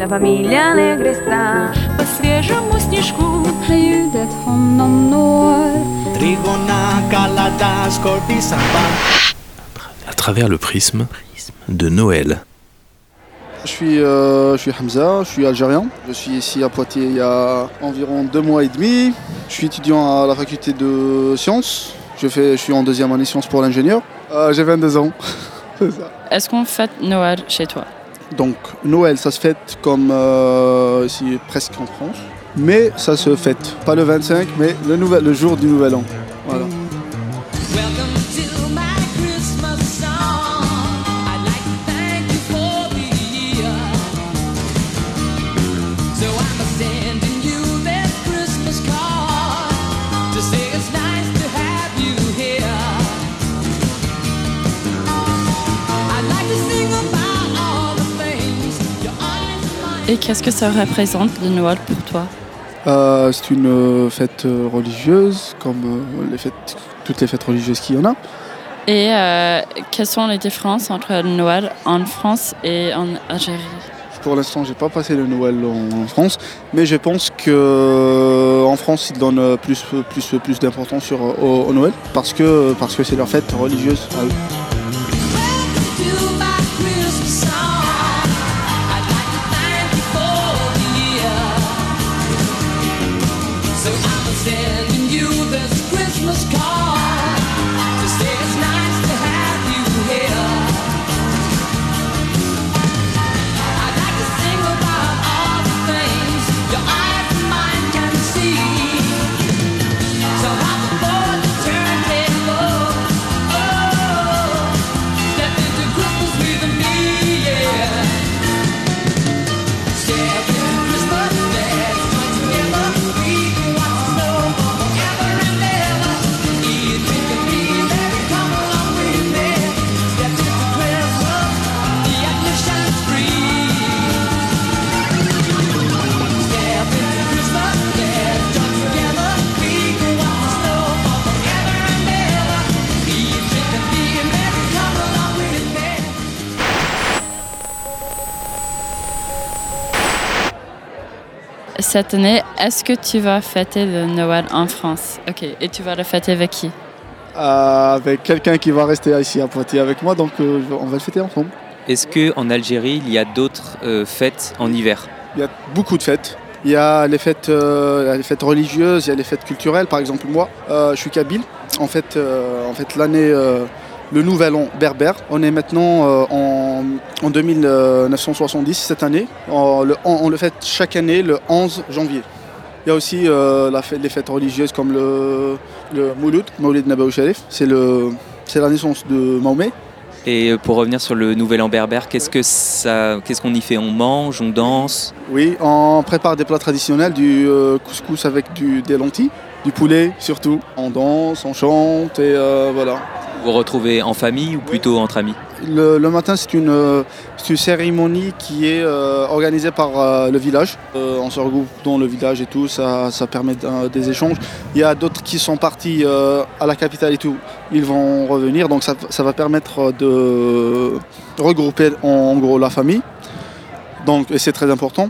Вся familia alegre está. По свежему снежку ljudet honom når. Trigona, caladas, cortisamba. à travers le prisme de Noël. Je suis, euh, je suis Hamza, je suis algérien. Je suis ici à Poitiers il y a environ deux mois et demi. Je suis étudiant à la faculté de sciences. Je, fais, je suis en deuxième année sciences pour l'ingénieur. Euh, J'ai 22 ans. C'est ça. Est-ce qu'on fête Noël chez toi Donc Noël, ça se fête comme euh, ici presque en France. Mais ça se fête pas le 25, mais le, jour du Nouvel An. Et qu'est-ce que ça représente le Noël pour toi Euh, c'est une euh, fête euh, religieuse, comme les fêtes, toutes les fêtes religieuses qu'il y en a. Et quelles sont les différences entre le Noël en France et en Algérie Pour l'instant, j'ai pas passé le Noël en France, mais je pense que en France, ils donnent plus, plus, plus d'importance sur au, au Noël parce que parce que c'est leur fête religieuse. à eux. Cette année, est-ce que tu vas fêter le Noël en France? Ok, et tu vas le fêter avec qui? Euh, avec quelqu'un qui va rester ici à Poitiers avec moi, donc euh, on va le fêter ensemble. Est-ce qu'en Algérie, il y a d'autres euh, fêtes en hiver? Il y a beaucoup de fêtes. Il y a les fêtes, euh, les fêtes religieuses, il y a les fêtes culturelles. Par exemple, moi, euh, je suis kabyle. En fait, euh, en fait l'année, euh, le nouvel an berbère. On est maintenant euh, en, en 2970 cette année. On le, on le fête chaque année le 11 janvier. Il y a aussi euh, la fête- les fêtes religieuses comme le, le Mouloud, Maulid Nabawi Sharif. C'est le- c'est la naissance de Mahomet. Et euh, pour revenir sur le Nouvel An berbère, qu'est-ce que ça, qu'est-ce qu'on y fait? On mange, on danse? Oui, on prépare des plats traditionnels, du couscous avec du, des lentilles, du poulet surtout. On danse, on chante et euh, voilà. Vous retrouvez en famille ou plutôt entre amis Le, matin, c'est une, cérémonie qui est euh, organisée par euh, le village. Euh, on se regroupe dans le village et tout, ça, ça permet des échanges. Il y a d'autres qui sont partis à la capitale et tout, ils vont revenir, donc ça, va permettre de regrouper en, en gros la famille. Donc, et c'est très important.